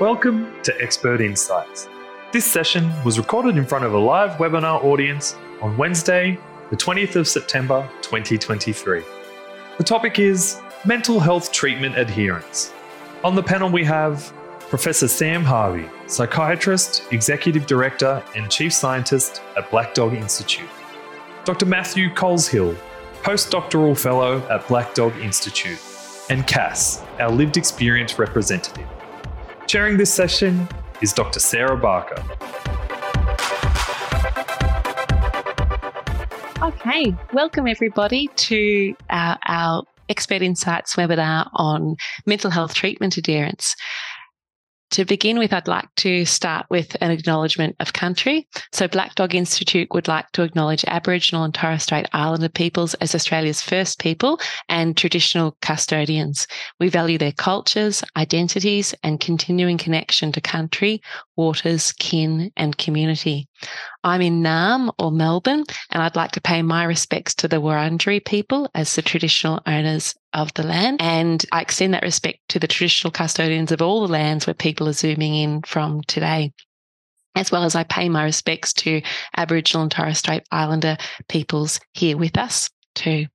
Welcome to Expert Insights. This session was recorded in front of a live webinar audience on Wednesday, the 20th of September 2023. The topic is mental health treatment adherence. On the panel, we have Professor Sam Harvey, psychiatrist, executive director, and chief scientist at Black Dog Institute, Dr. Matthew Coleshill, postdoctoral fellow at Black Dog Institute, and Cass, our lived experience representative. Chairing this session is Dr. Sarah Barker. Okay, welcome everybody to our, our Expert Insights webinar on mental health treatment adherence. To begin with, I'd like to start with an acknowledgement of country. So, Black Dog Institute would like to acknowledge Aboriginal and Torres Strait Islander peoples as Australia's first people and traditional custodians. We value their cultures, identities, and continuing connection to country, waters, kin, and community. I'm in Naarm or Melbourne, and I'd like to pay my respects to the Wurundjeri people as the traditional owners of the land. And I extend that respect to the traditional custodians of all the lands where people are zooming in from today. As well as I pay my respects to Aboriginal and Torres Strait Islander peoples here with us too.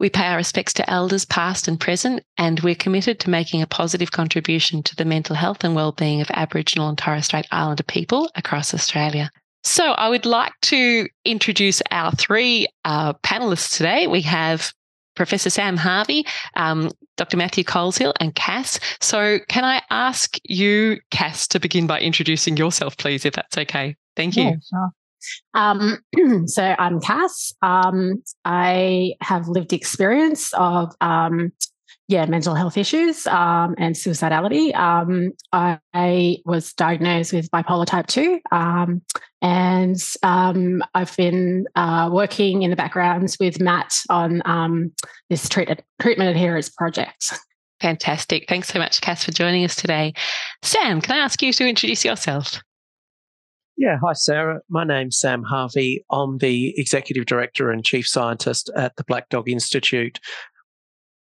We pay our respects to elders past and present, and we're committed to making a positive contribution to the mental health and well-being of Aboriginal and Torres Strait Islander people across Australia. So I would like to introduce our three uh, panelists today. We have Professor Sam Harvey, um, Dr. Matthew Coleshill, and Cass. So, can I ask you, Cass, to begin by introducing yourself, please, if that's okay? Thank you. Yeah, sure. Um, so I'm Cass. Um, I have lived experience of um, yeah mental health issues um, and suicidality. Um, I, was diagnosed with bipolar type two, um, and I've been uh, working in the background with Matt on this treatment treatment adherence project. Fantastic. Thanks so much, Cass, for joining us today. Sam, can I ask you to introduce yourself? Yeah, hi, Sarah. My name's Sam Harvey. I'm the Executive Director and Chief Scientist at the Black Dog Institute.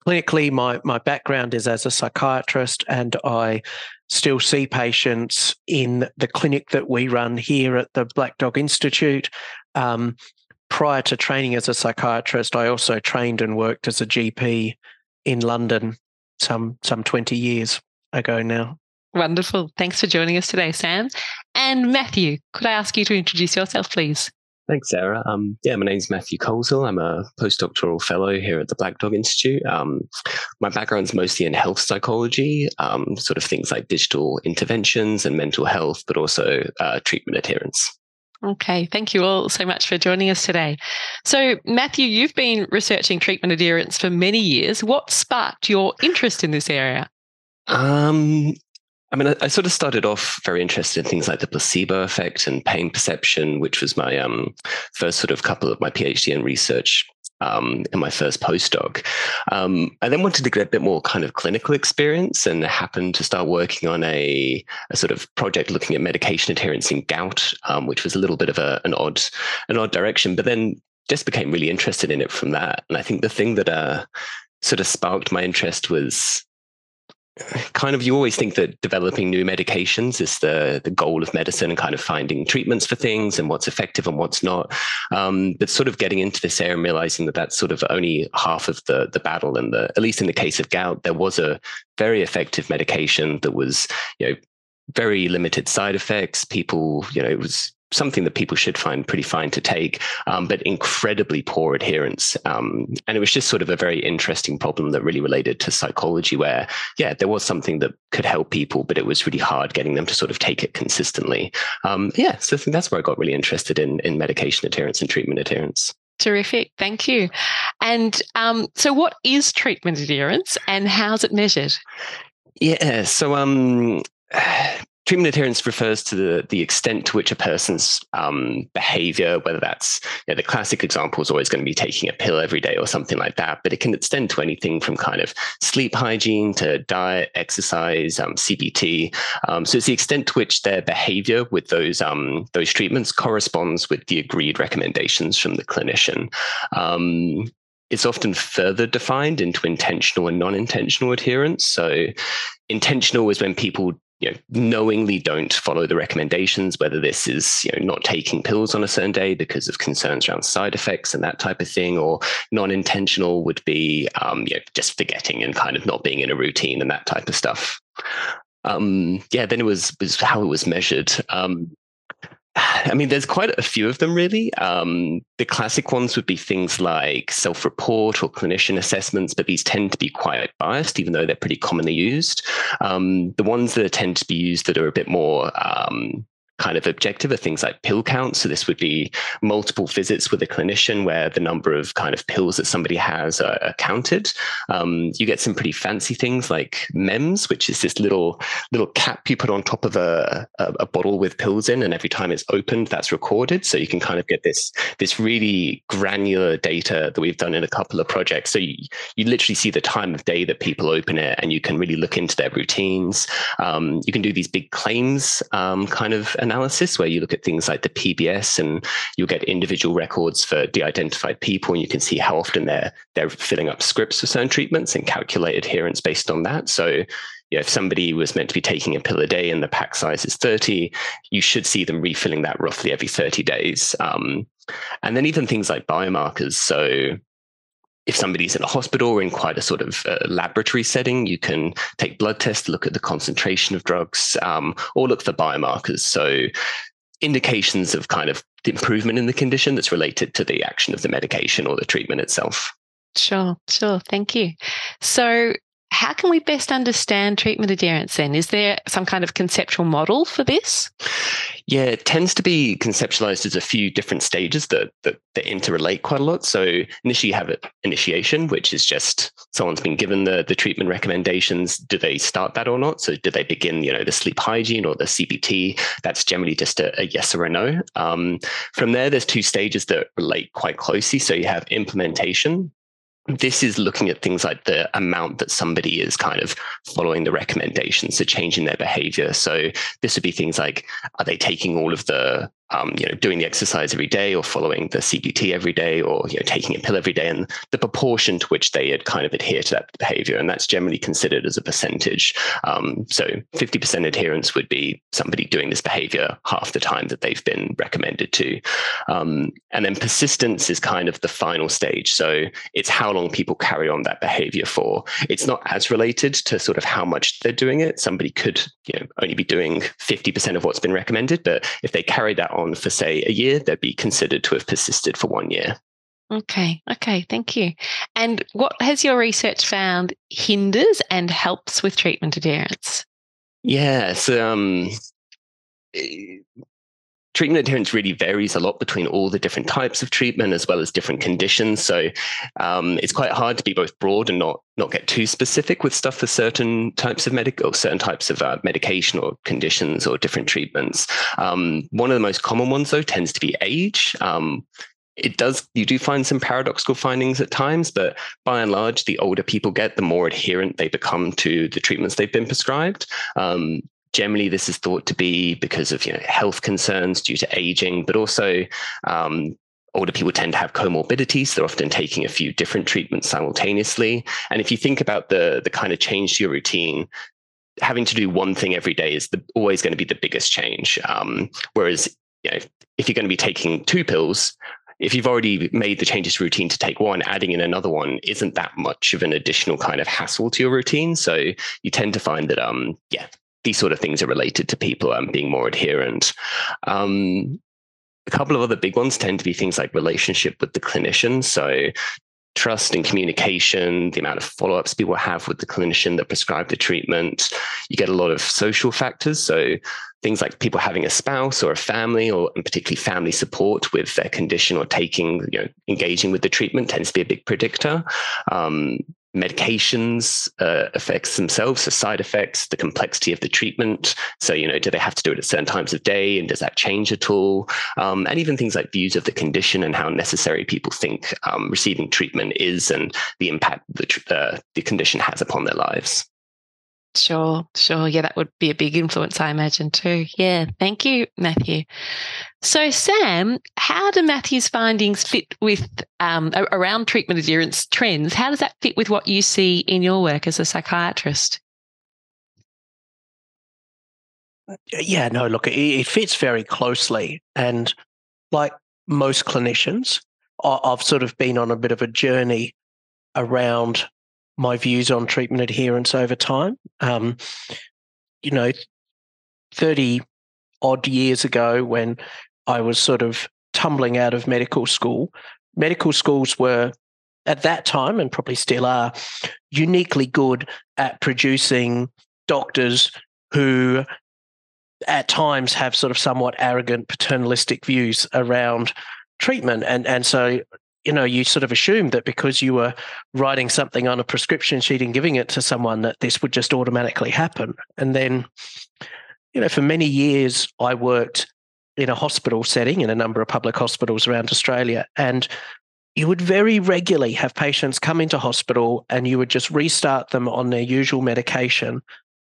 Clinically, my, my background is as a psychiatrist, and I still see patients in the clinic that we run here at the Black Dog Institute. Um, prior to training as a psychiatrist, I also trained and worked as a GP in London some some 20 years ago now. Wonderful. Thanks for joining us today, Sam. And Matthew, could I ask you to introduce yourself, please? Thanks, Sarah. Um, yeah, my name is Matthew Coleshill. I'm a postdoctoral fellow here at the Black Dog Institute. Um, my background's mostly in health psychology, um, sort of things like digital interventions and mental health, but also uh, treatment adherence. Okay, thank you all so much for joining us today. So, Matthew, you've been researching treatment adherence for many years. What sparked your interest in this area? Um, I mean, I, I, sort of started off very interested in things like the placebo effect and pain perception, which was my um, first sort of couple of my PhD in research um, in my first postdoc. Um, I then wanted to get a bit more kind of clinical experience and happened to start working on a, a sort of project looking at medication adherence in gout, um, which was a little bit of a, an odd an odd direction, but then just became really interested in it from that. And I think the thing that uh, sort of sparked my interest was kind of you always think that developing new medications is the the goal of medicine and kind of finding treatments for things and what's effective and what's not. Um, but sort of getting into this area and realizing that that's sort of only half of the the battle and the at least in the case of gout there was a very effective medication that was you know very limited side effects. People you know it was something that people should find pretty fine to take, um, but incredibly poor adherence. Um, and it was just sort of a very interesting problem that really related to psychology, where, yeah, there was something that could help people, but it was really hard getting them to sort of take it consistently. Um, yeah, so I think that's where I got really interested in, in medication adherence and treatment adherence. Terrific. Thank you. And um, so, what is treatment adherence and how's it measured? Yeah. So, um, treatment adherence refers to the, the extent to which a person's um, behavior, whether that's you know, the classic example is always going to be taking a pill every day or something like that, but it can extend to anything from kind of sleep hygiene to diet, exercise, um, CBT. Um, so it's the extent to which their behavior with those um, those treatments corresponds with the agreed recommendations from the clinician um, it's often further defined into intentional and non intentional adherence. So, intentional is when people you know, knowingly don't follow the recommendations, whether this is, you know, not taking pills on a certain day because of concerns around side effects and that type of thing, or non-intentional would be, um, you know, just forgetting and kind of not being in a routine and that type of stuff. Um, yeah, then it was was how it was measured. Um, I mean, there's quite a few of them, really. Um, the classic ones would be things like self report or clinician assessments, but these tend to be quite biased, even though they're pretty commonly used. Um, the ones that tend to be used that are a bit more um, kind of objective are things like pill counts. So this would be multiple visits with a clinician where the number of kind of pills that somebody has are, are counted. Um, you get some pretty fancy things like MEMS, which is this little little cap you put on top of a, a, a bottle with pills in, and every time it's opened, that's recorded. So you can kind of get this this really granular data that we've done in a couple of projects. So you, you literally see the time of day that people open it, and you can really look into their routines. Um, you can do these big claims um, kind of analysis where you look at things like the PBS and you'll get individual records for de-identified people and you can see how often they're they're filling up scripts for certain treatments and calculate adherence based on that. So you know, if somebody was meant to be taking a pill a day and the pack size is 30, you should see them refilling that roughly every 30 days. Um, and then even things like biomarkers. So if somebody's in a hospital or in quite a sort of uh, laboratory setting, you can take blood tests, look at the concentration of drugs, um, or look for biomarkers. So indications of kind of the improvement in the condition that's related to the action of the medication or the treatment itself. Sure, sure. Thank you. So, how can we best understand treatment adherence then? Is there some kind of conceptual model for this? Yeah, it tends to be conceptualized as a few different stages that, that, that interrelate quite a lot. So initially you have it, initiation, which is just someone's been given the, the treatment recommendations. Do they start that or not? So do they begin, you know, the sleep hygiene or the CBT? That's generally just a, a yes or a no. Um, from there, there's two stages that relate quite closely. So you have implementation, this is looking at things like the amount that somebody is kind of following the recommendations, so changing their behavior. So this would be things like, are they taking all of the um, you know, doing the exercise every day or following the CBT every day or, you know, taking a pill every day and the proportion to which they had kind of adhere to that behavior. And that's generally considered as a percentage. Um, so 50% adherence would be somebody doing this behavior half the time that they've been recommended to. Um, and then persistence is kind of the final stage. So it's how long people carry on that behavior for. It's not as related to sort of how much they're doing it. Somebody could, you know, only be doing 50% of what's been recommended, but if they carry that on on for, say, a year, they'd be considered to have persisted for one year. Okay, okay, thank you. And what has your research found hinders and helps with treatment adherence? Yes, um, eh, treatment adherence really varies a lot between all the different types of treatment as well as different conditions. So um, it's quite hard to be both broad and not not get too specific with stuff for certain types of medical or certain types of uh, medication or conditions or different treatments. Um, one of the most common ones though tends to be age. Um, it does you do find some paradoxical findings at times but by and large the older people get the more adherent they become to the treatments they've been prescribed um, generally this is thought to be because of you know health concerns due to aging but also um, older people tend to have comorbidities. They're often taking a few different treatments simultaneously. And if you think about the the kind of change to your routine having to do one thing every day is the, always going to be the biggest change. Um, whereas you know, if you're going to be taking two pills if you've already made the changes to routine to take one, adding in another one isn't that much of an additional kind of hassle to your routine. So you tend to find that, um, yeah, these sort of things are related to people um, being more adherent. Um, a couple of other big ones tend to be things like relationship with the clinician. So trust and communication, the amount of follow-ups people have with the clinician that prescribed the treatment. You get a lot of social factors. So things like people having a spouse or a family or particularly family support with their condition or taking, you know, engaging with the treatment tends to be a big predictor. Um, medications uh, effects themselves, the side effects, the complexity of the treatment. So, you know, do they have to do it at certain times of day and does that change at all? Um, and even things like views of the condition and how necessary people think um, receiving treatment is and the impact the, uh, the condition has upon their lives. Sure, sure. Yeah, that would be a big influence, I imagine, too. Yeah, thank you, Matthew. So, Sam, how do Matthew's findings fit with um, around treatment adherence trends? How does that fit with what you see in your work as a psychiatrist? yeah, no, look, it, it fits very closely. And like most clinicians, I've sort of been on a bit of a journey around my views on treatment adherence over time. Um, you know, 30 odd years ago when I was sort of tumbling out of medical school, medical schools were at that time and probably still are uniquely good at producing doctors who at times have sort of somewhat arrogant paternalistic views around treatment and and so you know you sort of assumed that because you were writing something on a prescription sheet and giving it to someone that this would just automatically happen and then you know for many years i worked in a hospital setting in a number of public hospitals around australia and you would very regularly have patients come into hospital and you would just restart them on their usual medication.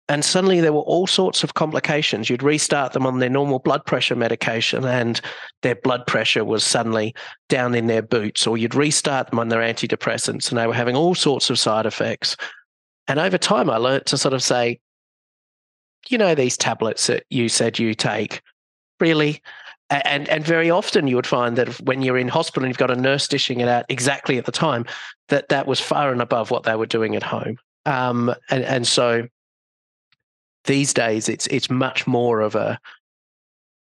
And suddenly there were all sorts of complications. You'd restart them on their normal blood pressure medication and their blood pressure was suddenly down in their boots, or you'd restart them on their antidepressants and they were having all sorts of side effects. And over time, I learned to sort of say, you know, these tablets that you said you take, really? and and very often you would find that when you're in hospital and you've got a nurse dishing it out exactly at the time that that was far and above what they were doing at home um, and and so these days it's it's much more of a,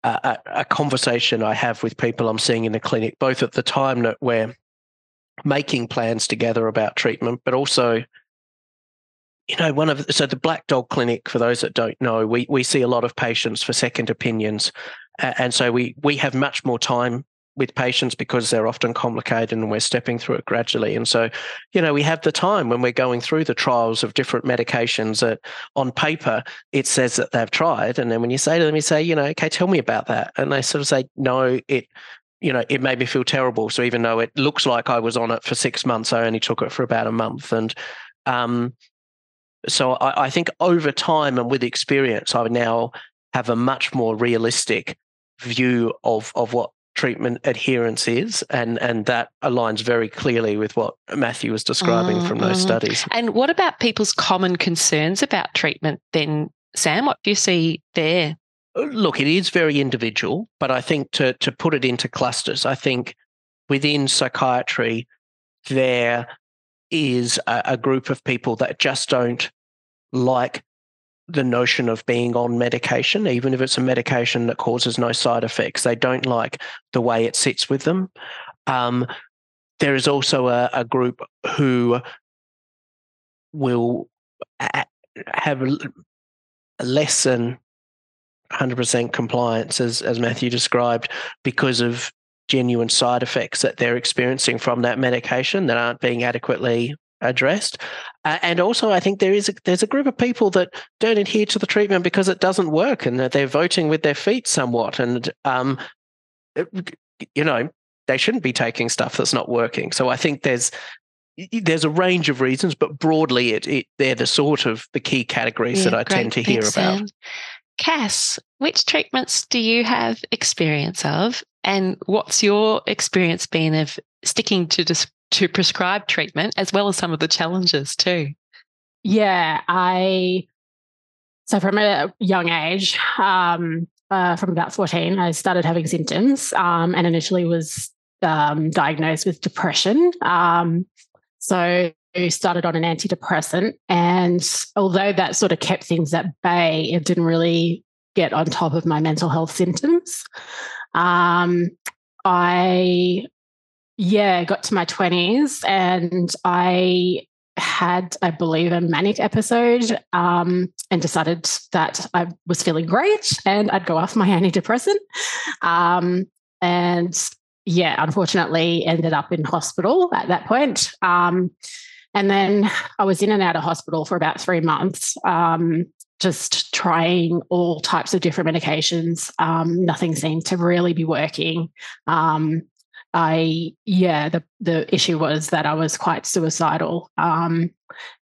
a a conversation I have with people I'm seeing in the clinic both at the time that we're making plans together about treatment but also you know one of so the black dog clinic for those that don't know we we see a lot of patients for second opinions and so we we have much more time with patients because they're often complicated and we're stepping through it gradually. And so, you know, we have the time when we're going through the trials of different medications that on paper it says that they've tried. And then when you say to them, you say, you know, okay, tell me about that. And they sort of say, no, it, you know, it made me feel terrible. So even though it looks like I was on it for six months, I only took it for about a month. And um, so I, I think over time and with experience, I now have a much more realistic view of of what treatment adherence is and and that aligns very clearly with what Matthew was describing mm, from those mm-hmm. studies. And what about people's common concerns about treatment then Sam what do you see there? Uh, look, it is very individual, but I think to to put it into clusters, I think within psychiatry there is a, a group of people that just don't like the notion of being on medication, even if it's a medication that causes no side effects. They don't like the way it sits with them. Um, there is also a, a, group who will have less than 100% compliance, as, as Matthew described, because of genuine side effects that they're experiencing from that medication that aren't being adequately addressed. Uh, and also, I think there is a, there's a group of people that don't adhere to the treatment because it doesn't work, and that they're voting with their feet somewhat. And um, it, you know, they shouldn't be taking stuff that's not working. So I think there's there's a range of reasons, but broadly, it, it they're the sort of the key categories yeah, that I great. tend to hear about. Sam. Cass, which treatments do you have experience of, and what's your experience been of sticking to dis- to prescribe treatment as well as some of the challenges too. Yeah, I so from a young age, um, uh, from about 14, I started having symptoms um, and initially was um, diagnosed with depression. Um, so started on an antidepressant. And although that sort of kept things at bay, it didn't really get on top of my mental health symptoms. Um, I yeah, got to my 20s and I had, I believe, a manic episode um, and decided that I was feeling great and I'd go off my antidepressant. Um, and yeah, unfortunately, ended up in hospital at that point. Um, and then I was in and out of hospital for about three months, um, just trying all types of different medications. Um, nothing seemed to really be working. Um, I yeah, the the issue was that I was quite suicidal, um,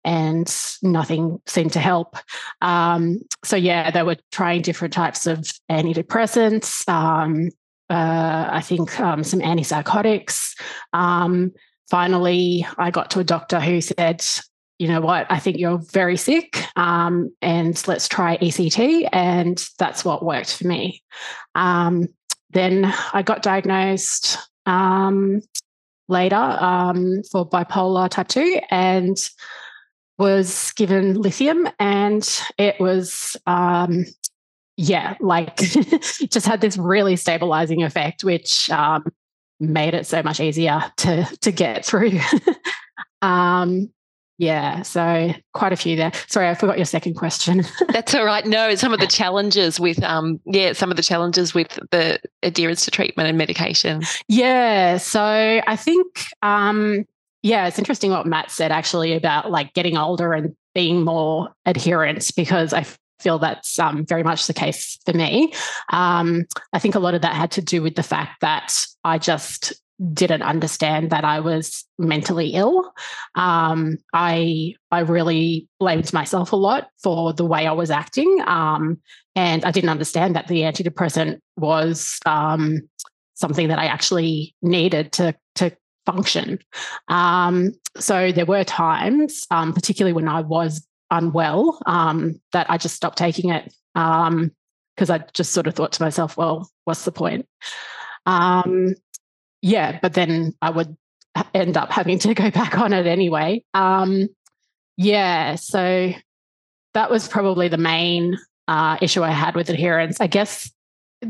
and nothing seemed to help. Um, so yeah, they were trying different types of antidepressants. Um, uh, I think um, some antipsychotics. Um, finally, I got to a doctor who said, you know what, I think you're very sick, um, and let's try ECT. And that's what worked for me. Then I got diagnosed um, later um, for bipolar type 2 and was given lithium. And it was, um, yeah, like just had this really stabilizing effect, which um, made it so much easier to, to get through. um, yeah, so quite a few there. Sorry, I forgot your second question. That's all right. No, some of the challenges with um yeah, some of the challenges with the adherence to treatment and medication. Yeah, so I think um yeah, it's interesting what Matt said actually about like getting older and being more adherent because I feel that's um, very much the case for me. Um, I think a lot of that had to do with the fact that I just didn't understand that I was mentally ill. Um, I I really blamed myself a lot for the way I was acting, um, and I didn't understand that the antidepressant was um, something that I actually needed to to function. Um, so there were times, um, particularly when I was unwell, um, that I just stopped taking it because I just sort of thought to myself, "Well, what's the point?" Um, yeah, but then I would end up having to go back on it anyway. Um, yeah, so that was probably the main uh, issue I had with adherence. I guess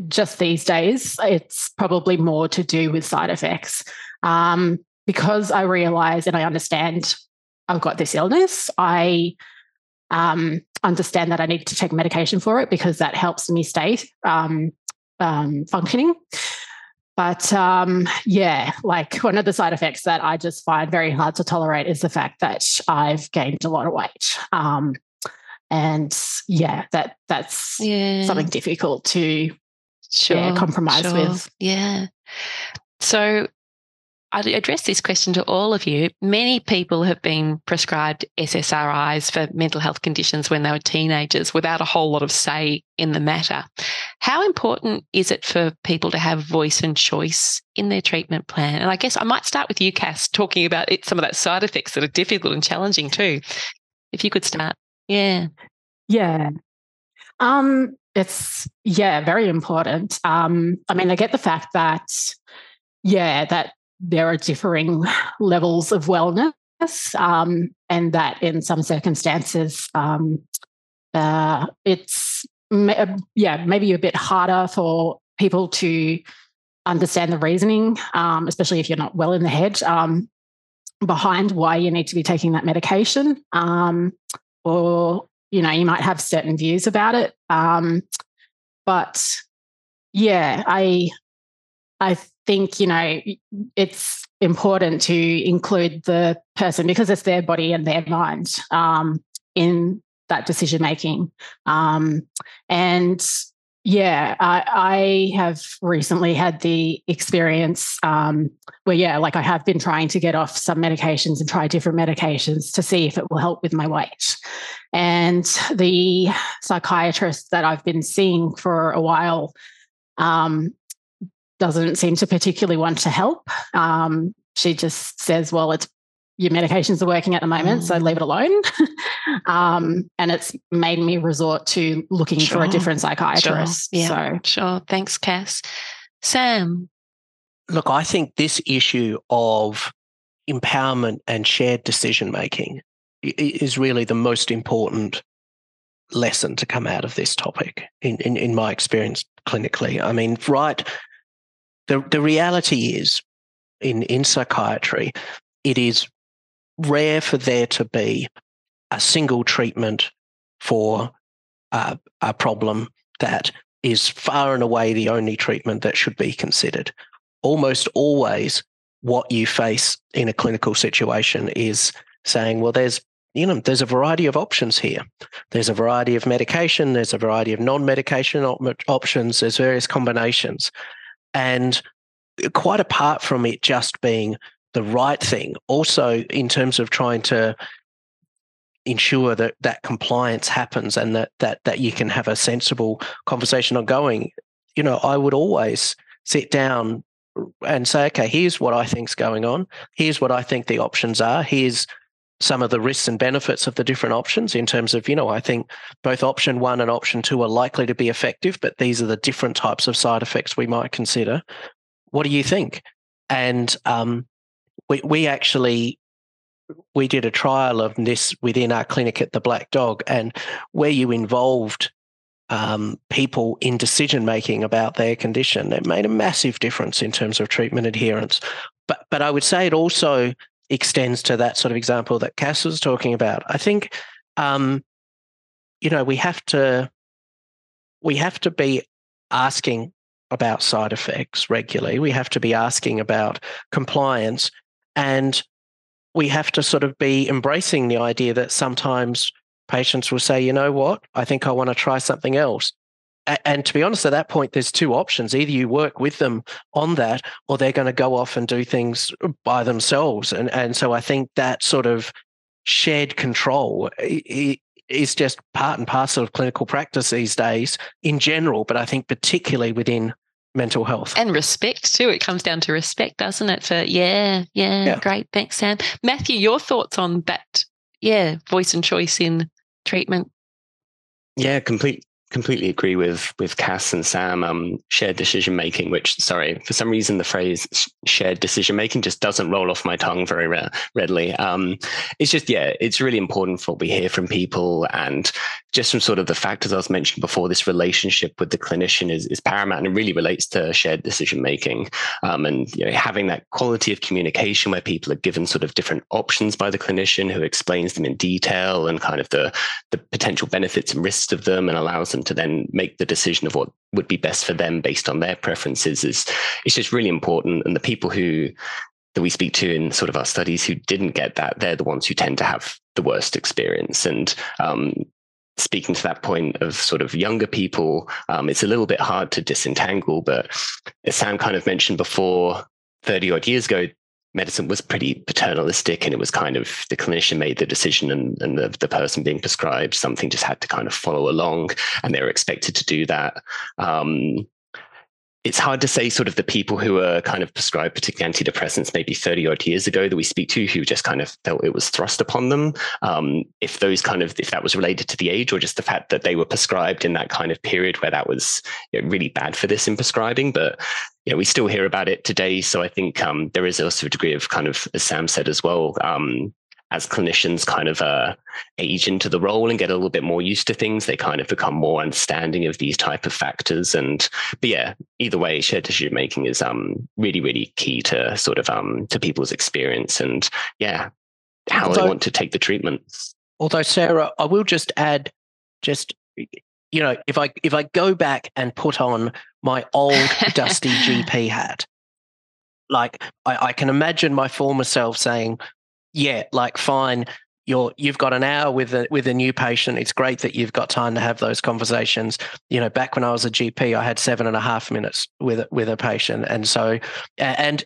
just these days, it's probably more to do with side effects. Um, because I realize and I understand I've got this illness, I um, understand that I need to take medication for it because that helps me stay um, um functioning. But um, yeah, like one of the side effects that I just find very hard to tolerate is the fact that I've gained a lot of weight. Um, and yeah, that that's yeah. something difficult to sure, yeah, compromise sure. with. Yeah. So I address this question to all of you. Many people have been prescribed SSRIs for mental health conditions when they were teenagers without a whole lot of say in the matter. How important is it for people to have voice and choice in their treatment plan? And I guess I might start with you, Cass, talking about it, some of that side effects that are difficult and challenging too. If you could start. Yeah. Yeah. Um, it's yeah, very important. Um, I mean, I get the fact that yeah, that there are differing levels of wellness, um, and that in some circumstances, um, uh, it's uh, yeah maybe a bit harder for people to understand the reasoning, um, especially if you're not well in the head um, behind why you need to be taking that medication, um, or you know you might have certain views about it, um, but yeah, I I think, you know, it's important to include the person because it's their body and their mind um, in that decision making. Um, and yeah, I, I, have recently had the experience um, where, yeah, like I have been trying to get off some medications and try different medications to see if it will help with my weight. And the psychiatrist that I've been seeing for a while um, doesn't seem to particularly want to help. Um, she just says, well, it's your medications are working at the moment, mm. so leave it alone. um, and it's made me resort to looking sure. for a different psychiatrist. Sure. Yeah, so. sure. Thanks, Cass. Sam. Look, I think this issue of empowerment and shared decision making is really the most important lesson to come out of this topic in, in, in my experience clinically. I mean, right the, the reality is in, in psychiatry, it is rare for there to be a single treatment for a, a problem that is far and away the only treatment that should be considered. Almost always, what you face in a clinical situation is saying, well, there's you know, there's a variety of options here. There's a variety of medication, there's a variety of non medication op- options, there's various combinations. And quite apart from it just being the right thing, also in terms of trying to ensure that that compliance happens and that that that you can have a sensible conversation ongoing, you know, I would always sit down and say, okay, here's what I think's going on. Here's what I think the options are. Here's some of the risks and benefits of the different options in terms of, you know, I think both option one and option two are likely to be effective, but these are the different types of side effects we might consider. What do you think? And um, we, we actually we did a trial of this within our clinic at the Black Dog, and where you involved um, people in decision making about their condition, it made a massive difference in terms of treatment adherence. But but I would say it also extends to that sort of example that Cass was talking about. I think, um, you know, we have to we have to be asking about side effects regularly. We have to be asking about compliance, and we have to sort of be embracing the idea that sometimes patients will say, you know what, I think I want to try something else. And to be honest, at that point, there's two options. Either you work with them on that, or they're going to go off and do things by themselves. And, and so I think that sort of shared control is just part and parcel of clinical practice these days in general, but I think particularly within mental health. And respect too. It comes down to respect, doesn't it? For yeah, yeah, yeah. great. Thanks, Sam. Matthew, your thoughts on that? Yeah, voice and choice in treatment. Yeah, complete completely agree with with Cass and Sam. Um, shared decision making, which sorry for some reason the phrase shared decision making just doesn't roll off my tongue very re- readily. Um, it's just yeah, it's really important for what we hear from people, and just from sort of the factors I was mentioning before. This relationship with the clinician is is paramount, and really relates to shared decision making. Um, and you know, having that quality of communication where people are given sort of different options by the clinician who explains them in detail and kind of the the potential benefits and risks of them, and allows them them to then make the decision of what would be best for them based on their preferences is it's just really important. And the people who that we speak to in sort of our studies who didn't get that, they're the ones who tend to have the worst experience. And um, speaking to that point of sort of younger people, um, it's a little bit hard to disentangle. But as Sam kind of mentioned before, 30 odd years ago, medicine was pretty paternalistic and it was kind of the clinician made the decision and, and the, the person being prescribed something just had to kind of follow along and they were expected to do that. Um, it's hard to say sort of the people who are kind of prescribed particularly antidepressants maybe 30 odd years ago that we speak to who just kind of felt it was thrust upon them um, if those kind of if that was related to the age or just the fact that they were prescribed in that kind of period where that was you know, really bad for this in prescribing but yeah, we still hear about it today. So I think um, there is also a degree of kind of, as Sam said as well, um, as clinicians kind of uh, age into the role and get a little bit more used to things, they kind of become more understanding of these type of factors. And but yeah, either way, shared decision making is um, really, really key to sort of um, to people's experience and yeah, how although, they want to take the treatment. Although Sarah, I will just add, just you know, if I if I go back and put on my old dusty GP hat, like I, I can imagine my former self saying, "Yeah, like fine, you're you've got an hour with a with a new patient. It's great that you've got time to have those conversations. You know, back when I was a GP, I had seven and a half minutes with with a patient, and so and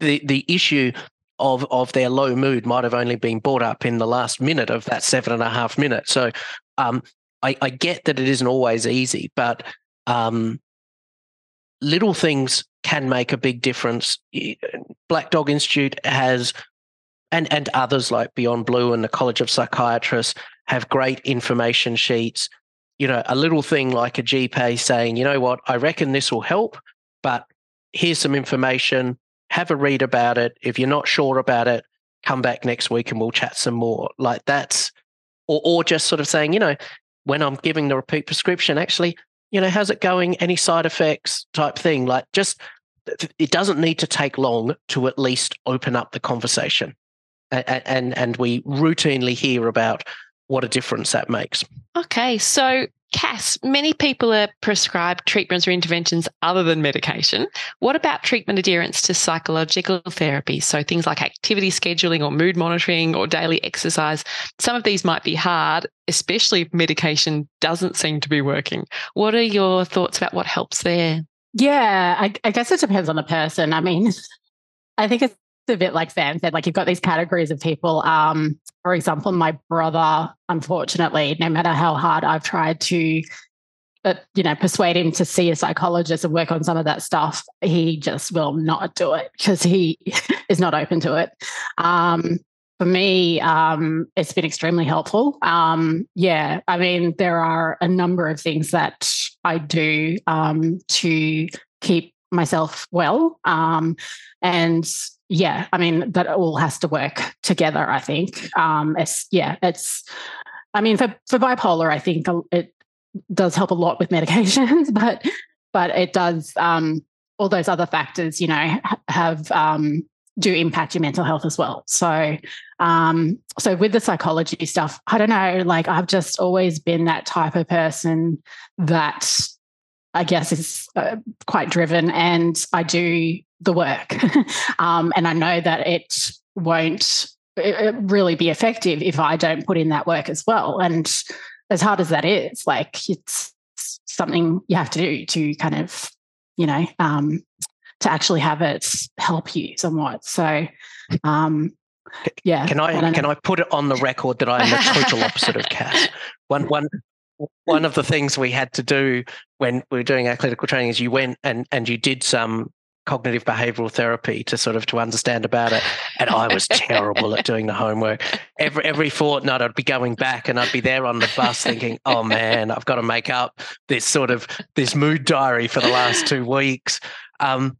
the the issue of of their low mood might have only been brought up in the last minute of that seven and a half minutes. So um, I, I get that it isn't always easy, but um, little things can make a big difference. Black Dog Institute has, and and others like Beyond Blue and the College of Psychiatrists have great information sheets. You know, a little thing like a GP saying, you know what, I reckon this will help, but here's some information. Have a read about it. If you're not sure about it, come back next week and we'll chat some more. Like that's, or or just sort of saying, you know, when I'm giving the repeat prescription, actually, you know, how's it going? Any side effects type thing? Like just, it doesn't need to take long to at least open up the conversation. And, and, and we routinely hear about what a difference that makes. Okay. So Cass, many people are prescribed treatments or interventions other than medication. What about treatment adherence to psychological therapy? So things like activity scheduling or mood monitoring or daily exercise. Some of these might be hard, especially if medication doesn't seem to be working. What are your thoughts about what helps there? Yeah, I, I guess it depends on the person. I mean, I think it's a bit like Sam said, like you've got these categories of people. Um, for example, my brother, unfortunately, no matter how hard I've tried to, uh, you know, persuade him to see a psychologist and work on some of that stuff, he just will not do it because he is not open to it. Um, for me, um, it's been extremely helpful. Um, yeah, I mean, there are a number of things that I do um, to keep myself well. Um, and yeah, I mean, that all has to work together, I think. Um, it's, yeah, it's, I mean, for, for bipolar, I think it does help a lot with medications, but, but it does, um, all those other factors, you know, have, um, do impact your mental health as well. So, um, so with the psychology stuff, I don't know, like I've just always been that type of person that I guess is uh, quite driven, and I do the work, um, and I know that it won't it really be effective if I don't put in that work as well. And as hard as that is, like it's something you have to do to kind of, you know, um, to actually have it help you somewhat. So, um, yeah. Can I, I can I put it on the record that I am the total opposite of Cass? One one one of the things we had to do when we were doing our clinical training is you went and and you did some cognitive behavioral therapy to sort of to understand about it. And i was terrible at doing the homework. Every every fortnight i'd be going back and i'd be there on the bus thinking oh man i've got to make up this sort of this mood diary for the last two weeks. Um,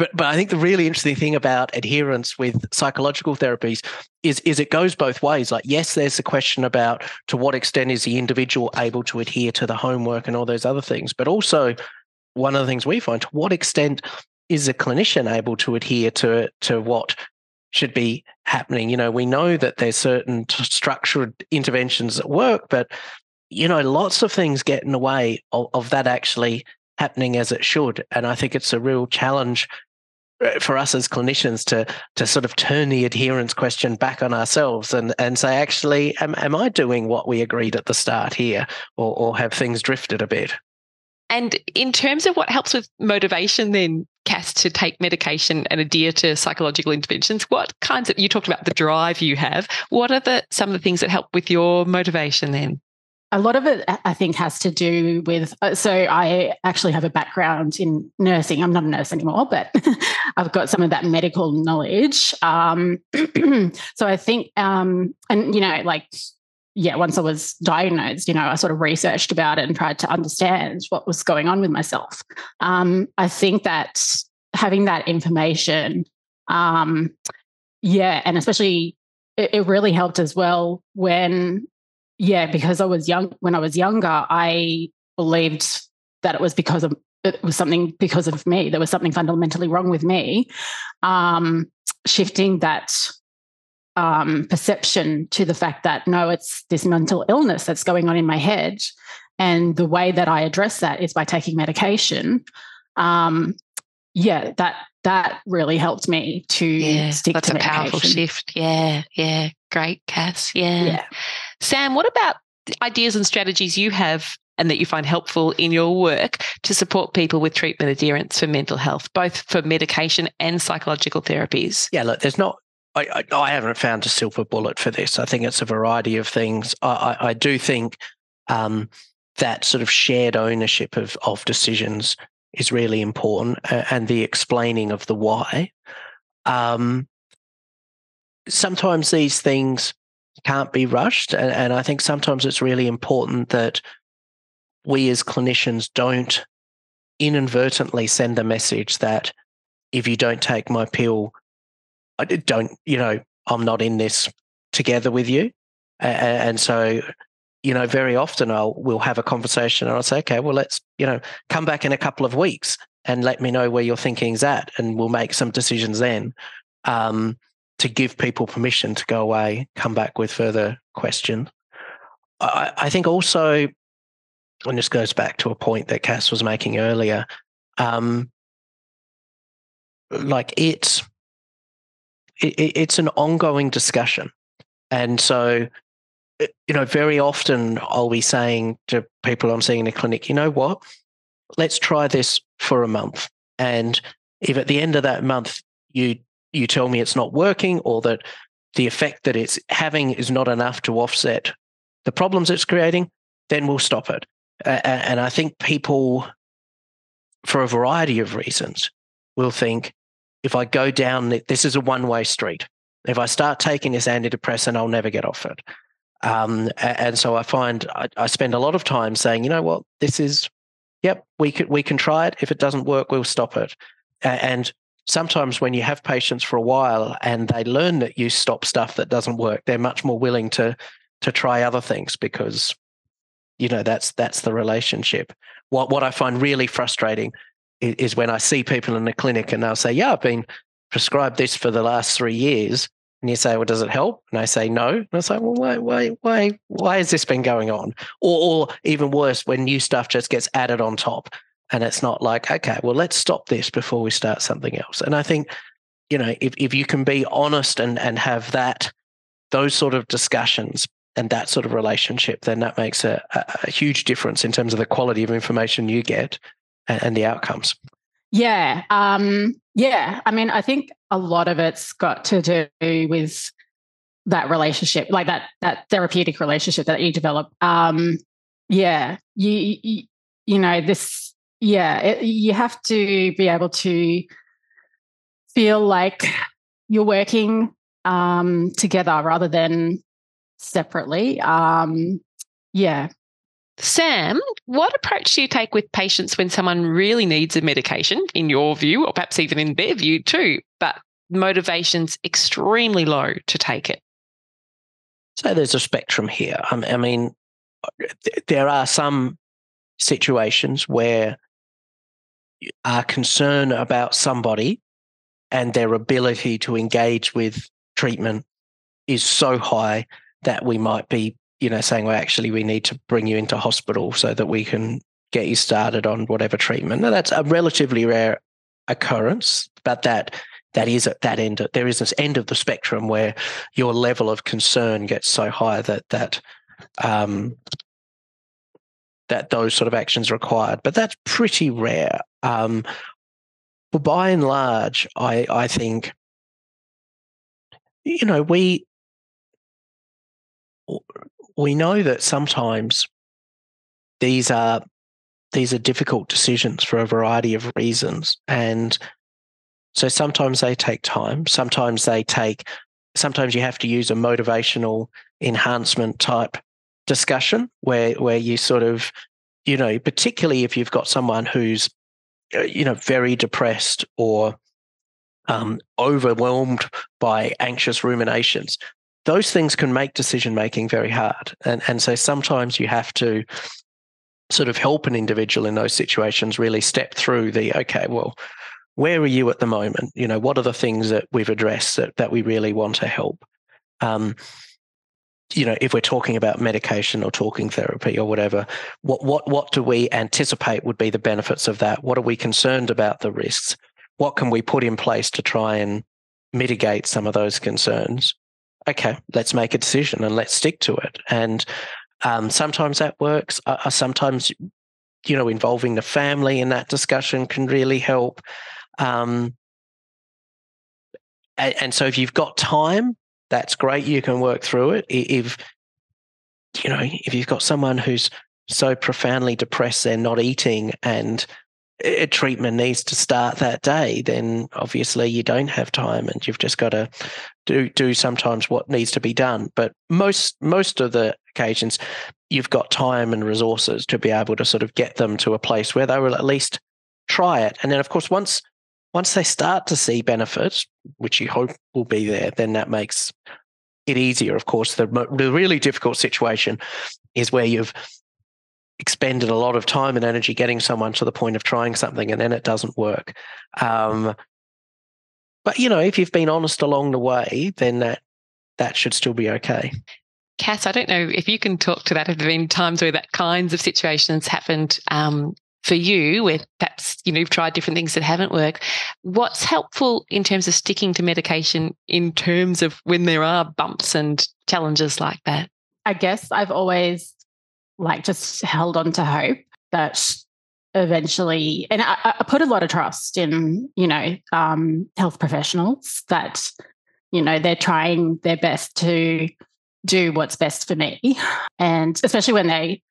but but I think the really interesting thing about adherence with psychological therapies is is it goes both ways. Like yes, there's a question about to what extent is the individual able to adhere to the homework and all those other things, but also one of the things we find to what extent is a clinician able to adhere to to what should be happening. You know, we know that there's certain structured interventions that work, but you know, lots of things get in the way of, of that actually happening as it should. And I think it's a real challenge uh, for us as clinicians to to sort of turn the adherence question back on ourselves and and say actually am, am i doing what we agreed at the start here or, or have things drifted a bit and in terms of what helps with motivation then Cass to take medication and adhere to psychological interventions what kinds of you talked about the drive you have what are the some of the things that help with your motivation then? A lot of it i think has to do with uh, so i actually have a background in nursing. I'm not a nurse anymore but i've got some of that medical knowledge. Um, so i think um, and you know like yeah once i was diagnosed you know i sort of researched about it and tried to understand what was going on with myself um, i think that having that information um, yeah and especially it, it really helped as well when yeah, because I was young when I was younger, I believed that it was because of it was something because of me. There was something fundamentally wrong with me. Um, shifting that um, perception to the fact that no, it's this mental illness that's going on in my head, and the way that I address that is by taking medication. Um, yeah, that that really helped me to yeah, stick that's to a medication. powerful shift. Yeah, yeah, great, Cass. Yeah. Yeah. Sam, what about ideas and strategies you have and that you find helpful in your work to support people with treatment adherence for mental health, both for medication and psychological therapies? Yeah, look, there's not. I, I, I haven't found a silver bullet for this. I think it's a variety of things. I, I, do think um, that sort of shared ownership of of decisions is really important, uh, and the explaining of the why. Um, sometimes these things can't be rushed. And, and I think sometimes it's really important that we as clinicians don't inadvertently send the message that if you don't take my pill, I don't, you know, I'm not in this together with you. And, so, you know, very often I'll we'll have a conversation and I'll say, okay, well, let's, you know, come back in a couple of weeks and let me know where your thinking's at, and we'll make some decisions then. Um, to give people permission to go away, come back with further questions. I, I think also, and this goes back to a point that Cass was making earlier, um, like it's it, it's an ongoing discussion, and so eh, you know very often I'll be saying to people I'm seeing in a clinic, you know what, let's try this for a month, and if at the end of that month you you tell me it's not working or that the effect that it's having is not enough to offset the problems it's creating, then we'll stop it. Uh, and I think people, for a variety of reasons, will think if I go down, this is a one way street. If I start taking this antidepressant, I'll never get off it. Um, and so I find I, I, spend a lot of time saying, you know what, this is, yep, we can we can try it. If it doesn't work, we'll stop it. And sometimes when you have patients for a while and they learn that you stop stuff that doesn't work, they're much more willing to to try other things because, you know, that's that's the relationship. What what I find really frustrating is, when I see people in the clinic and they'll say, yeah, I've been prescribed this for the last three years and you say, "Well, does it help?" And I say, "No." And I say, "Well, why, why, why, why has this been going on?" Or, or even worse, when new stuff just gets added on top, and it's not like, "Okay, well, let's stop this before we start something else." And I think, you know, if if you can be honest and and have that those sort of discussions and that sort of relationship, then that makes a, a huge difference in terms of the quality of information you get and, and the outcomes. Yeah. Um, yeah. I mean, I think a lot of it's got to do with that relationship, like that that therapeutic relationship that you develop. Um, yeah. You, you, you know, this, yeah, it, you have to be able to feel like you're working um, together rather than separately. Um, yeah. Sam, what approach do you take with patients when someone really needs a medication, in your view, or perhaps even in their view too, but motivation's extremely low to take it? So there's a spectrum here. I mean, there are some situations where our concern about somebody and their ability to engage with treatment is so high that we might be you know, saying, well, actually, we need to bring you into hospital so that we can get you started on whatever treatment. Now, that's a relatively rare occurrence, but that that is at that end. There is this end of the spectrum where your level of concern gets so high that that um, that those sort of actions are required. But that's pretty rare. Um, but by and large, I I think you know we we know that sometimes these are these are difficult decisions for a variety of reasons. And so sometimes they take time. Sometimes they take sometimes you have to use a motivational enhancement type discussion where where you sort of you know particularly if you've got someone who's uh, you know very depressed or um, overwhelmed by anxious ruminations those things can make decision making very hard. And, and so sometimes you have to sort of help an individual in those situations really step through the, okay, well, where are you at the moment? You know, what are the things that we've addressed that, that we really want to help? Um, you know, if we're talking about medication or talking therapy or whatever, what what what do we anticipate would be the benefits of that? What are we concerned about the risks? What can we put in place to try and mitigate some of those concerns? Okay, let's make a decision and let's stick to it. And um, sometimes that works. Uh, uh, sometimes, you know, involving the family in that discussion can really help. Um, and, and, so if you've got time, that's great. You can work through it. If, you know, if you've got someone who's so profoundly depressed they're not eating and treatment needs to start that day, then obviously you don't have time and you've just got to do do sometimes what needs to be done. But most most of the occasions you've got time and resources to be able to sort of get them to a place where they will at least try it. And then of course once once they start to see benefits, which you hope will be there, then that makes it easier. Of course, the, the really difficult situation is where you've expended a lot of time and energy getting someone to the point of trying something and then it doesn't work. Um, but you know, if you've been honest along the way, then that that should still be okay. Cass, I don't know if you can talk to that. Have there been times where that kinds of situations happened um, for you, where perhaps you know you've tried different things that haven't worked? What's helpful in terms of sticking to medication in terms of when there are bumps and challenges like that? I guess I've always like just held on to hope that eventually and I, I, put a lot of trust in you know um, health professionals that you know they're trying their best to do what's best for me and especially when they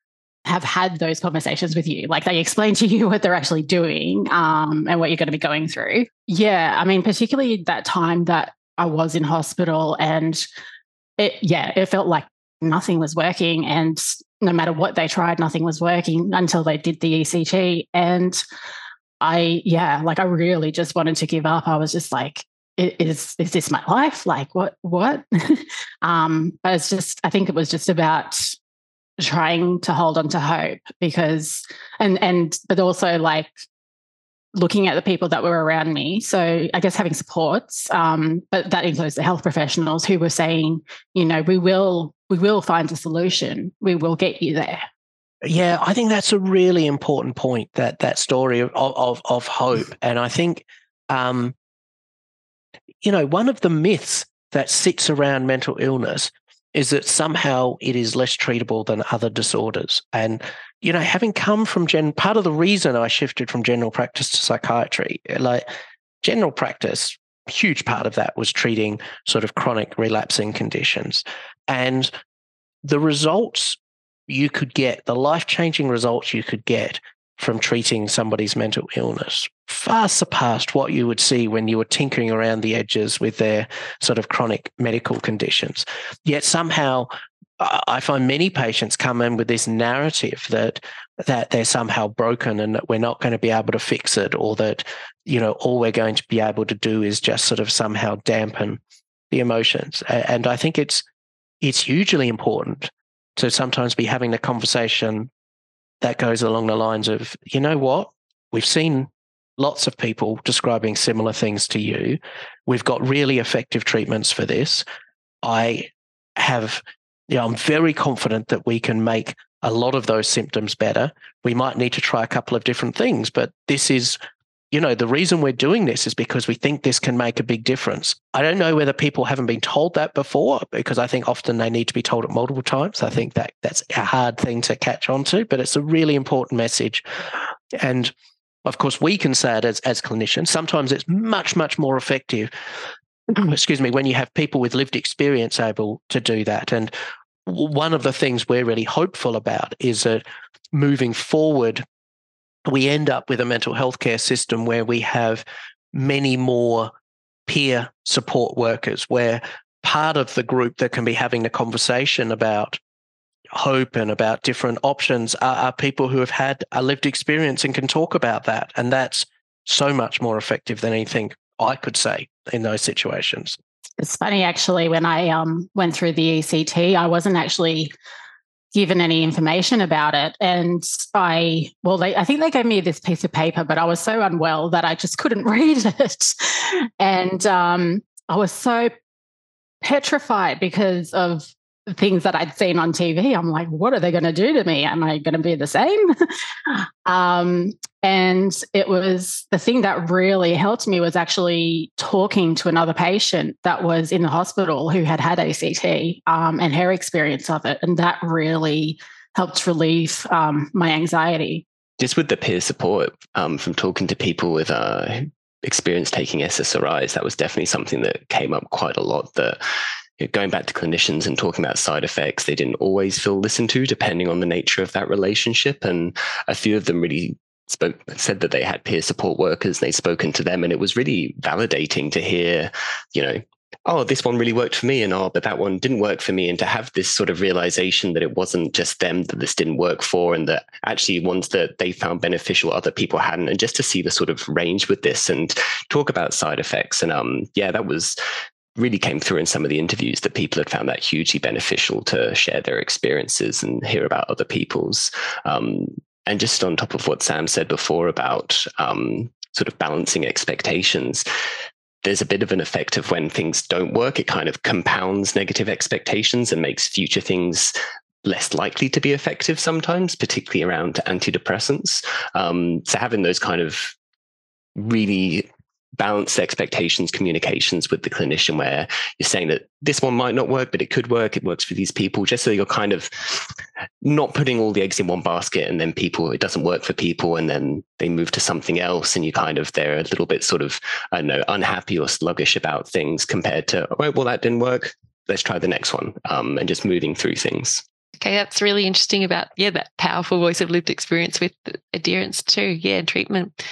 have had those conversations with you like they explain to you what they're actually doing um, and what you're going to be going through yeah i mean particularly that time that I was in hospital and it, yeah, it felt like nothing was working. And no matter what they tried, nothing was working until they did the ECT. And I, yeah, like I really just wanted to give up. I was just like, is is this my life? Like what what? um, but it's just I think it was just about trying to hold on to hope because and and but also like looking at the people that were around me. So I guess having supports, um, but that includes the health professionals who were saying, you know, we will we will find a solution. We will get you there. Yeah, I think that's a really important point. That that story of of, of hope, and I think, um, you know, one of the myths that sits around mental illness is that somehow it is less treatable than other disorders. And, you know, having come from gen, part of the reason I shifted from general practice to psychiatry, like general practice, huge part of that was treating sort of chronic relapsing conditions. And the results you could get, the life changing results you could get from treating somebody's mental illness far surpassed what you would see when you were tinkering around the edges with their sort of chronic medical conditions. Yet somehow I find many patients come in with this narrative that that they're somehow broken and that we're not going to be able to fix it, or that you know all we're going to be able to do is just sort of somehow dampen the emotions. And I think it's it's hugely important to sometimes be having the conversation that goes along the lines of, you know what, we've seen lots of people describing similar things to you. We've got really effective treatments for this. I have, you know, I'm very confident that we can make a lot of those symptoms better. We might need to try a couple of different things, but this is you know, the reason we're doing this is because we think this can make a big difference. I don't know whether people haven't been told that before, because I think often they need to be told it multiple times. I think that that's a hard thing to catch on to, but it's a really important message. And of course, we can say it as, as clinicians. Sometimes it's much, much more effective, excuse me, when you have people with lived experience able to do that. And one of the things we're really hopeful about is that moving forward, we end up with a mental health care system where we have many more peer support workers, where part of the group that can be having the conversation about hope and about different options are, are, people who have had a lived experience and can talk about that. And that's so much more effective than anything I could say in those situations. It's funny, actually, when I um, went through the ECT, I wasn't actually given any information about it. And I, well, they, I think they gave me this piece of paper, but I was so unwell that I just couldn't read it. And um, I was so petrified because of things that I'd seen on TV. I'm like, what are they going to do to me? Am I going to be the same? um, and it was the thing that really helped me was actually talking to another patient that was in the hospital who had had ECT um, and her experience of it. And that really helped relieve um, my anxiety. Just with the peer support um, from talking to people with uh, experience taking SSRIs, that was definitely something that came up quite a lot. That going back to clinicians and talking about side effects, they didn't always feel listened to depending on the nature of that relationship. And a few of them really spoke said that they had peer support workers and they'd spoken to them and it was really validating to hear, you know, oh, this one really worked for me and oh, but that one didn't work for me. And to have this sort of realization that it wasn't just them that this didn't work for and that actually ones that they found beneficial other people hadn't. And just to see the sort of range with this and talk about side effects. And um, yeah, that was really came through in some of the interviews that people had found that hugely beneficial to share their experiences and hear about other people's. Um, and just on top of what Sam said before about um, sort of balancing expectations, there's a bit of an effect of when things don't work, it kind of compounds negative expectations and makes future things less likely to be effective sometimes, particularly around antidepressants. Um, so having those kind of really balance expectations communications with the clinician where you're saying that this one might not work but it could work it works for these people just so you're kind of not putting all the eggs in one basket and then people it doesn't work for people and then they move to something else and you kind of they're a little bit sort of i don't know unhappy or sluggish about things compared to oh well that didn't work let's try the next one um, and just moving through things Okay, that's really interesting about yeah that powerful voice of lived experience with adherence too. Yeah, treatment.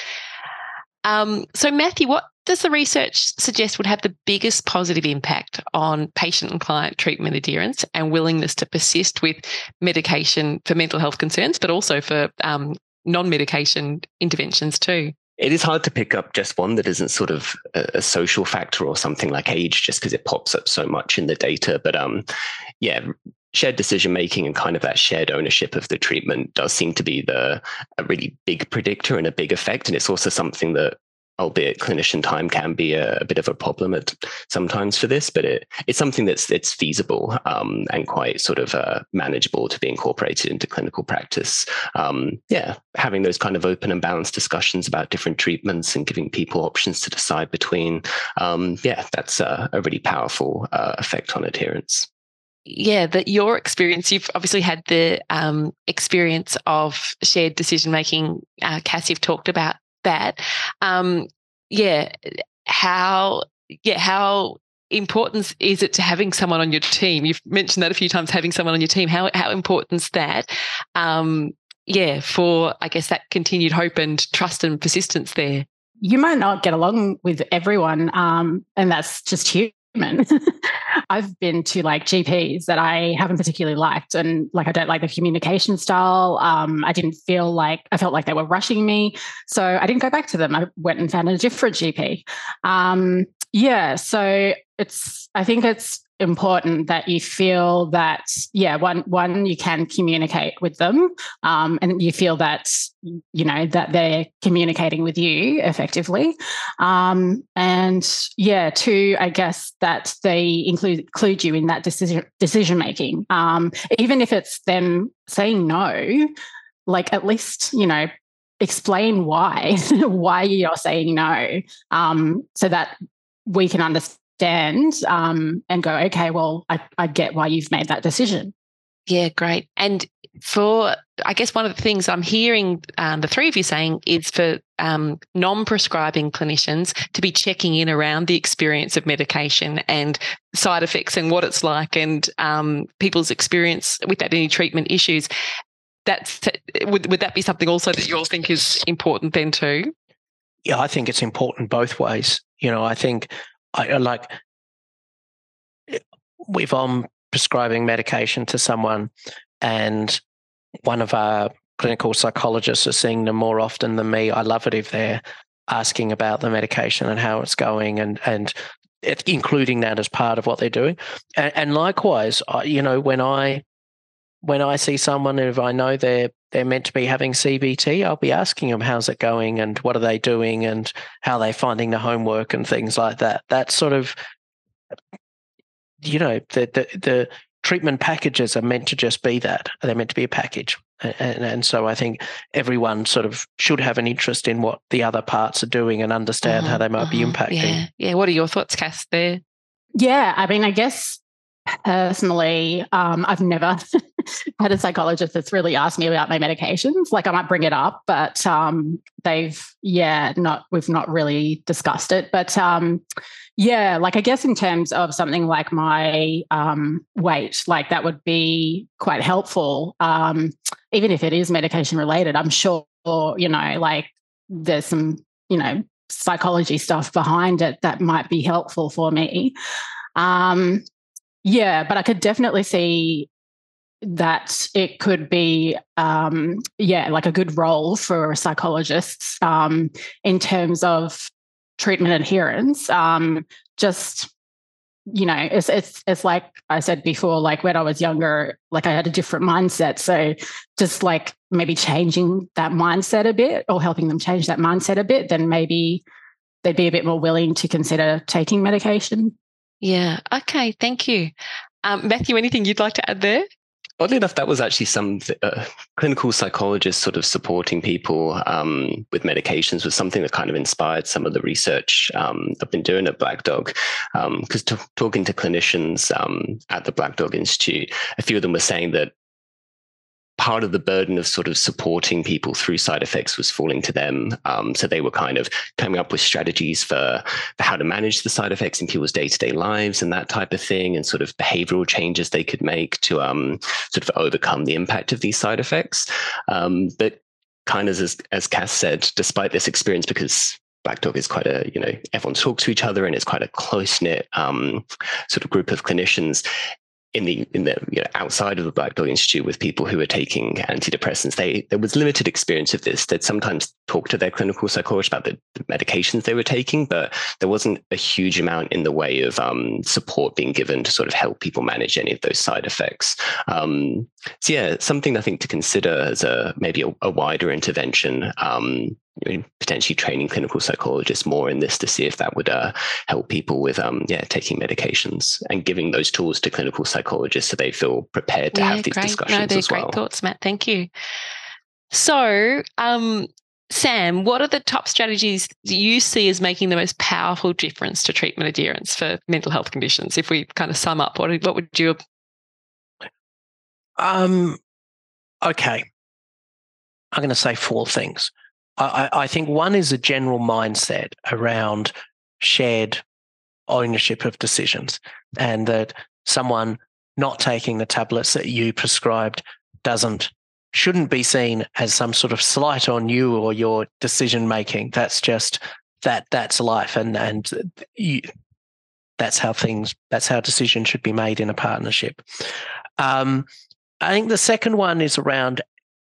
Um, so, Matthew, what does the research suggest would have the biggest positive impact on patient and client treatment adherence and willingness to persist with medication for mental health concerns, but also for um, non medication interventions too? It is hard to pick up just one that isn't sort of a, a social factor or something like age, just because it pops up so much in the data. But um, yeah, shared decision making and kind of that shared ownership of the treatment does seem to be the a really big predictor and a big effect. And it's also something that albeit clinician time can be a, a bit of a problem at sometimes for this but it, it's something that's it's feasible um, and quite sort of uh, manageable to be incorporated into clinical practice. Um, yeah having those kind of open and balanced discussions about different treatments and giving people options to decide between um, yeah that's a, a really powerful uh, effect on adherence yeah, that your experience, you've obviously had the um, experience of shared decision making. Uh, Cass, you've talked about that. Um, yeah, how, yeah, how important is it to having someone on your team? You've mentioned that a few times, having someone on your team. How, how important is that? Um, yeah, for, I guess, that continued hope and trust and persistence there you might not get along with everyone um, and that's just human I've been to like GPs that I haven't particularly liked, and like I don't like the communication style. Um, I didn't feel like I felt like they were rushing me, so I didn't go back to them. I went and found a different GP. Um, yeah, so it's I think it's important that you feel that yeah one one you can communicate with them um, and you feel that you know that they're communicating with you effectively. Um, and yeah two i guess that they include include you in that decision decision making um, even if it's them saying no like at least you know explain why why you're saying no. Um, so that we can understand um, and go, okay, well, I, I get why you've made that decision. Yeah, great. And for, I guess one of the things I'm hearing um, the three of you saying is for um, non prescribing clinicians to be checking in around the experience of medication and side effects and what it's like and um, people's experience with that, any treatment issues. That's, would, would that be something also that you all think is important then too? Yeah, I think it's important both ways. You know, I think I like if I'm prescribing medication to someone and one of our clinical psychologists is seeing them more often than me, I love it if they're asking about the medication and how it's going and and it, including that as part of what they're doing. And, and likewise, you know, when I when I see someone, if I know they're they're meant to be having CBT, I'll be asking them how's it going and what are they doing and how are they're finding the homework and things like that. That sort of, you know, the the, the treatment packages are meant to just be that. They're meant to be a package. And, and, so I think everyone sort of should have an interest in what the other parts are doing and understand uh-huh, how they might uh-huh, be impacting. Yeah. yeah. What are your thoughts, Cass, there? Yeah. I mean, I guess personally, um, I've never had a psychologist that's really asked me about my medications. Like I might bring it up, but um, they've yeah, not we've not really discussed it. But um, yeah, like I guess in terms of something like my um, weight, like that would be quite helpful. Um, even if it is medication related, I'm sure you know, like there's some you know psychology stuff behind it that might be helpful for me. Um, yeah, but I could definitely see that it could be um, yeah like a good role for psychologists um, in terms of treatment adherence um, just you know it's, it's it's like i said before like when i was younger like i had a different mindset. So just like maybe changing that mindset a bit or helping them change that mindset a bit then maybe they'd be a bit more willing to consider taking medication. Yeah. Okay. Thank you. Um, matthew anything you'd like to add there oddly enough, that was actually some uh, clinical psychologists sort of supporting people um, with medications was something that kind of inspired some of the research um, I've been doing at Black Dog. Because um, t- talking to clinicians um, at the Black Dog Institute, a few of them were saying that part of the burden of sort of supporting people through side effects was falling to them. Um, so they were kind of coming up with strategies for, for how to manage the side effects in people's day to day lives and that type of thing, and sort of behavioral changes they could make to um, sort of overcome the impact of these side effects. Um, but kind of as as Cass said, despite this experience, because Black Dog is quite a, you know, everyone talks to each other and it's quite a close knit um, sort of group of clinicians in the in the you know, outside of the Black Dog Institute with people who are taking antidepressants, they there was limited experience of this. They'd sometimes talk to their clinical psychologist about the, the medications they were taking, but there wasn't a huge amount in the way of um, support being given to sort of help people manage any of those side effects. Um, so yeah, something I think to consider as a maybe a, a wider intervention. Um, potentially training clinical psychologists more in this to see if that would uh, help people with um, yeah taking medications and giving those tools to clinical psychologists so they feel prepared to yeah, have these great. discussions no, they're as great well. thoughts, Matt. Thank you. So, um, Sam, what are the top strategies you see as making the most powerful difference to treatment adherence for mental health conditions? If we kind of sum up, what what would you? Um. Okay. I'm going to say four things. I, I think one is a general mindset around shared ownership of decisions and that someone not taking the tablets that you prescribed doesn't shouldn't be seen as some sort of slight on you or your decision making. That's just that that's life and and you, that's how things that's how decisions should be made in a partnership. Um, i think the second one is around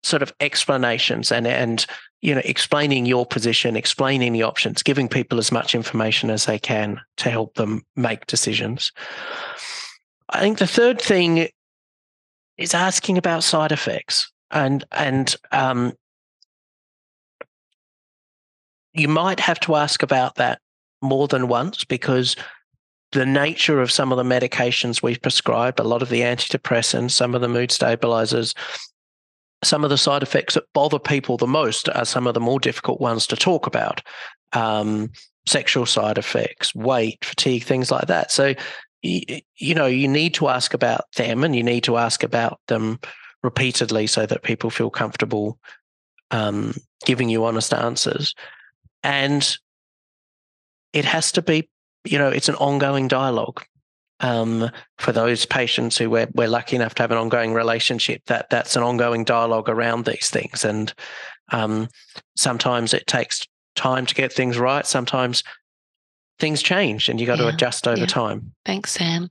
sort of explanations and and you know explaining your position explaining the options giving people as much information as they can to help them make decisions. I think the third thing is asking about side effects and and um, you might have to ask about that more than once because the nature of some of the medications we've prescribed, a lot of the antidepressants, some of the mood stabilizers, some of the side effects that bother people the most are some of the more difficult ones to talk about. Um, sexual side effects weight fatigue things like that. So you, you know you need to ask about them and you need to ask about them repeatedly so that people feel comfortable um, giving you honest answers. And it has to be you know it's an ongoing dialogue um, for those patients who we're, we're lucky enough to have an ongoing relationship, that that's an ongoing dialogue around these things. And um, sometimes it takes time to get things right. Sometimes things change and you got yeah, to adjust over yeah. time. Thanks, Sam.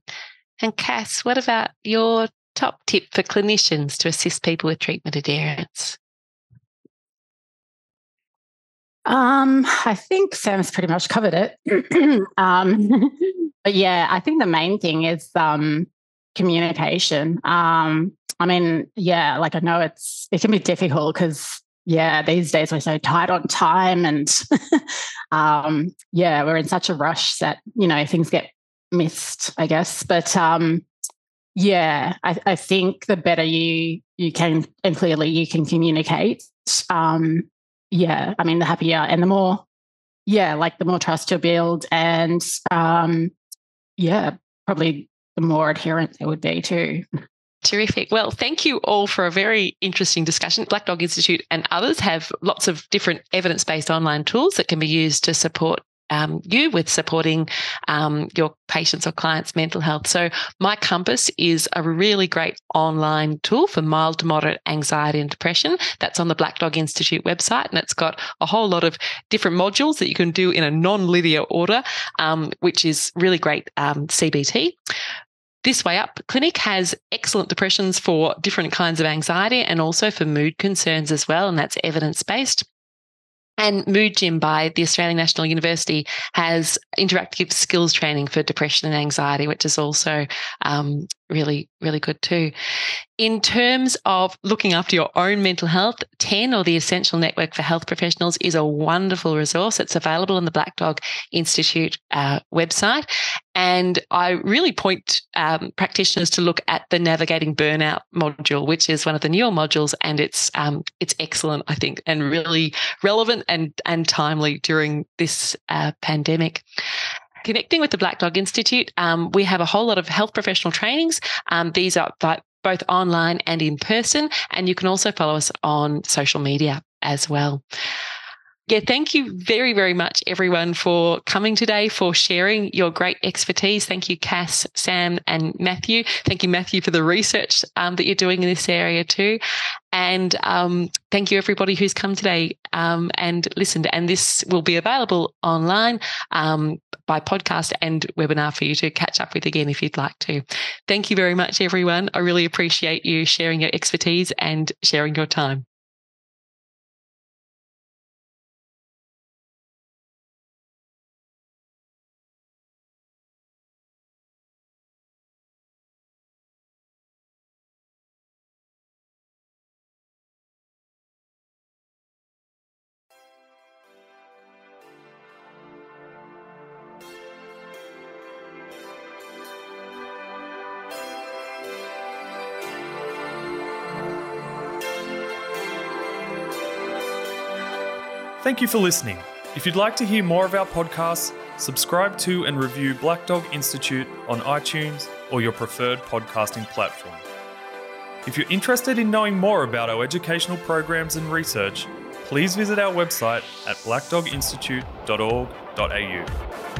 And Cass, what about your top tip for clinicians to assist people with treatment adherence? Um, I think Sam's pretty much covered it. um, but yeah, I think the main thing is um, communication. Um, I mean, yeah, like I know it's it can be difficult because yeah, these days we're so tight on time, and um, yeah, we're in such a rush that you know things get missed, I guess. But um, yeah, I, I think the better you you can and clearly you can communicate, um, yeah, I mean, the happier and the more, yeah, like the more trust you build and, um, yeah, probably the more adherent there would be too. Terrific. Well, thank you all for a very interesting discussion. Black Dog Institute and others have lots of different evidence based online tools that can be used to support um, you with supporting um, your patients or clients' mental health. So, My Compass is a really great online tool for mild to moderate anxiety and depression. That's on the Black Dog Institute website, and it's got a whole lot of different modules that you can do in a non linear order, um, which is really great um, CBT. This Way Up Clinic has excellent depressions for different kinds of anxiety and also for mood concerns as well, and that's evidence based. And Mood Gym by the Australian National University has interactive skills training for depression and anxiety, which is also um, really, really good too. In terms of looking after your own mental health, TEN or the Essential Network for Health Professionals is a wonderful resource. It's available on the Black Dog Institute uh, website. And I really point um, practitioners to look at the Navigating Burnout module, which is one of the newer modules, and it's um, it's excellent, I think, and really relevant and and timely during this uh, pandemic connecting with the Black Dog Institute, um, we have a whole lot of health professional trainings. Um, these are both online and in person, and you can also follow us on social media as well. Yeah, thank you very, very much, everyone, for coming today, for sharing your great expertise. Thank you, Cass, Sam, and Matthew. Thank you, Matthew, for the research um, that you're doing in this area too. And um, thank you, everybody who's come today um, and listened. And this will be available online um, by podcast and webinar for you to catch up with again if you'd like to. Thank you very much, everyone. I really appreciate you sharing your expertise and sharing your time. Thank you for listening. If you'd like to hear more of our podcasts, subscribe to and review Black Dog Institute on iTunes or your preferred podcasting platform. If you're interested in knowing more about our educational programs and research, please visit our website at blackdoginstitute.org.au.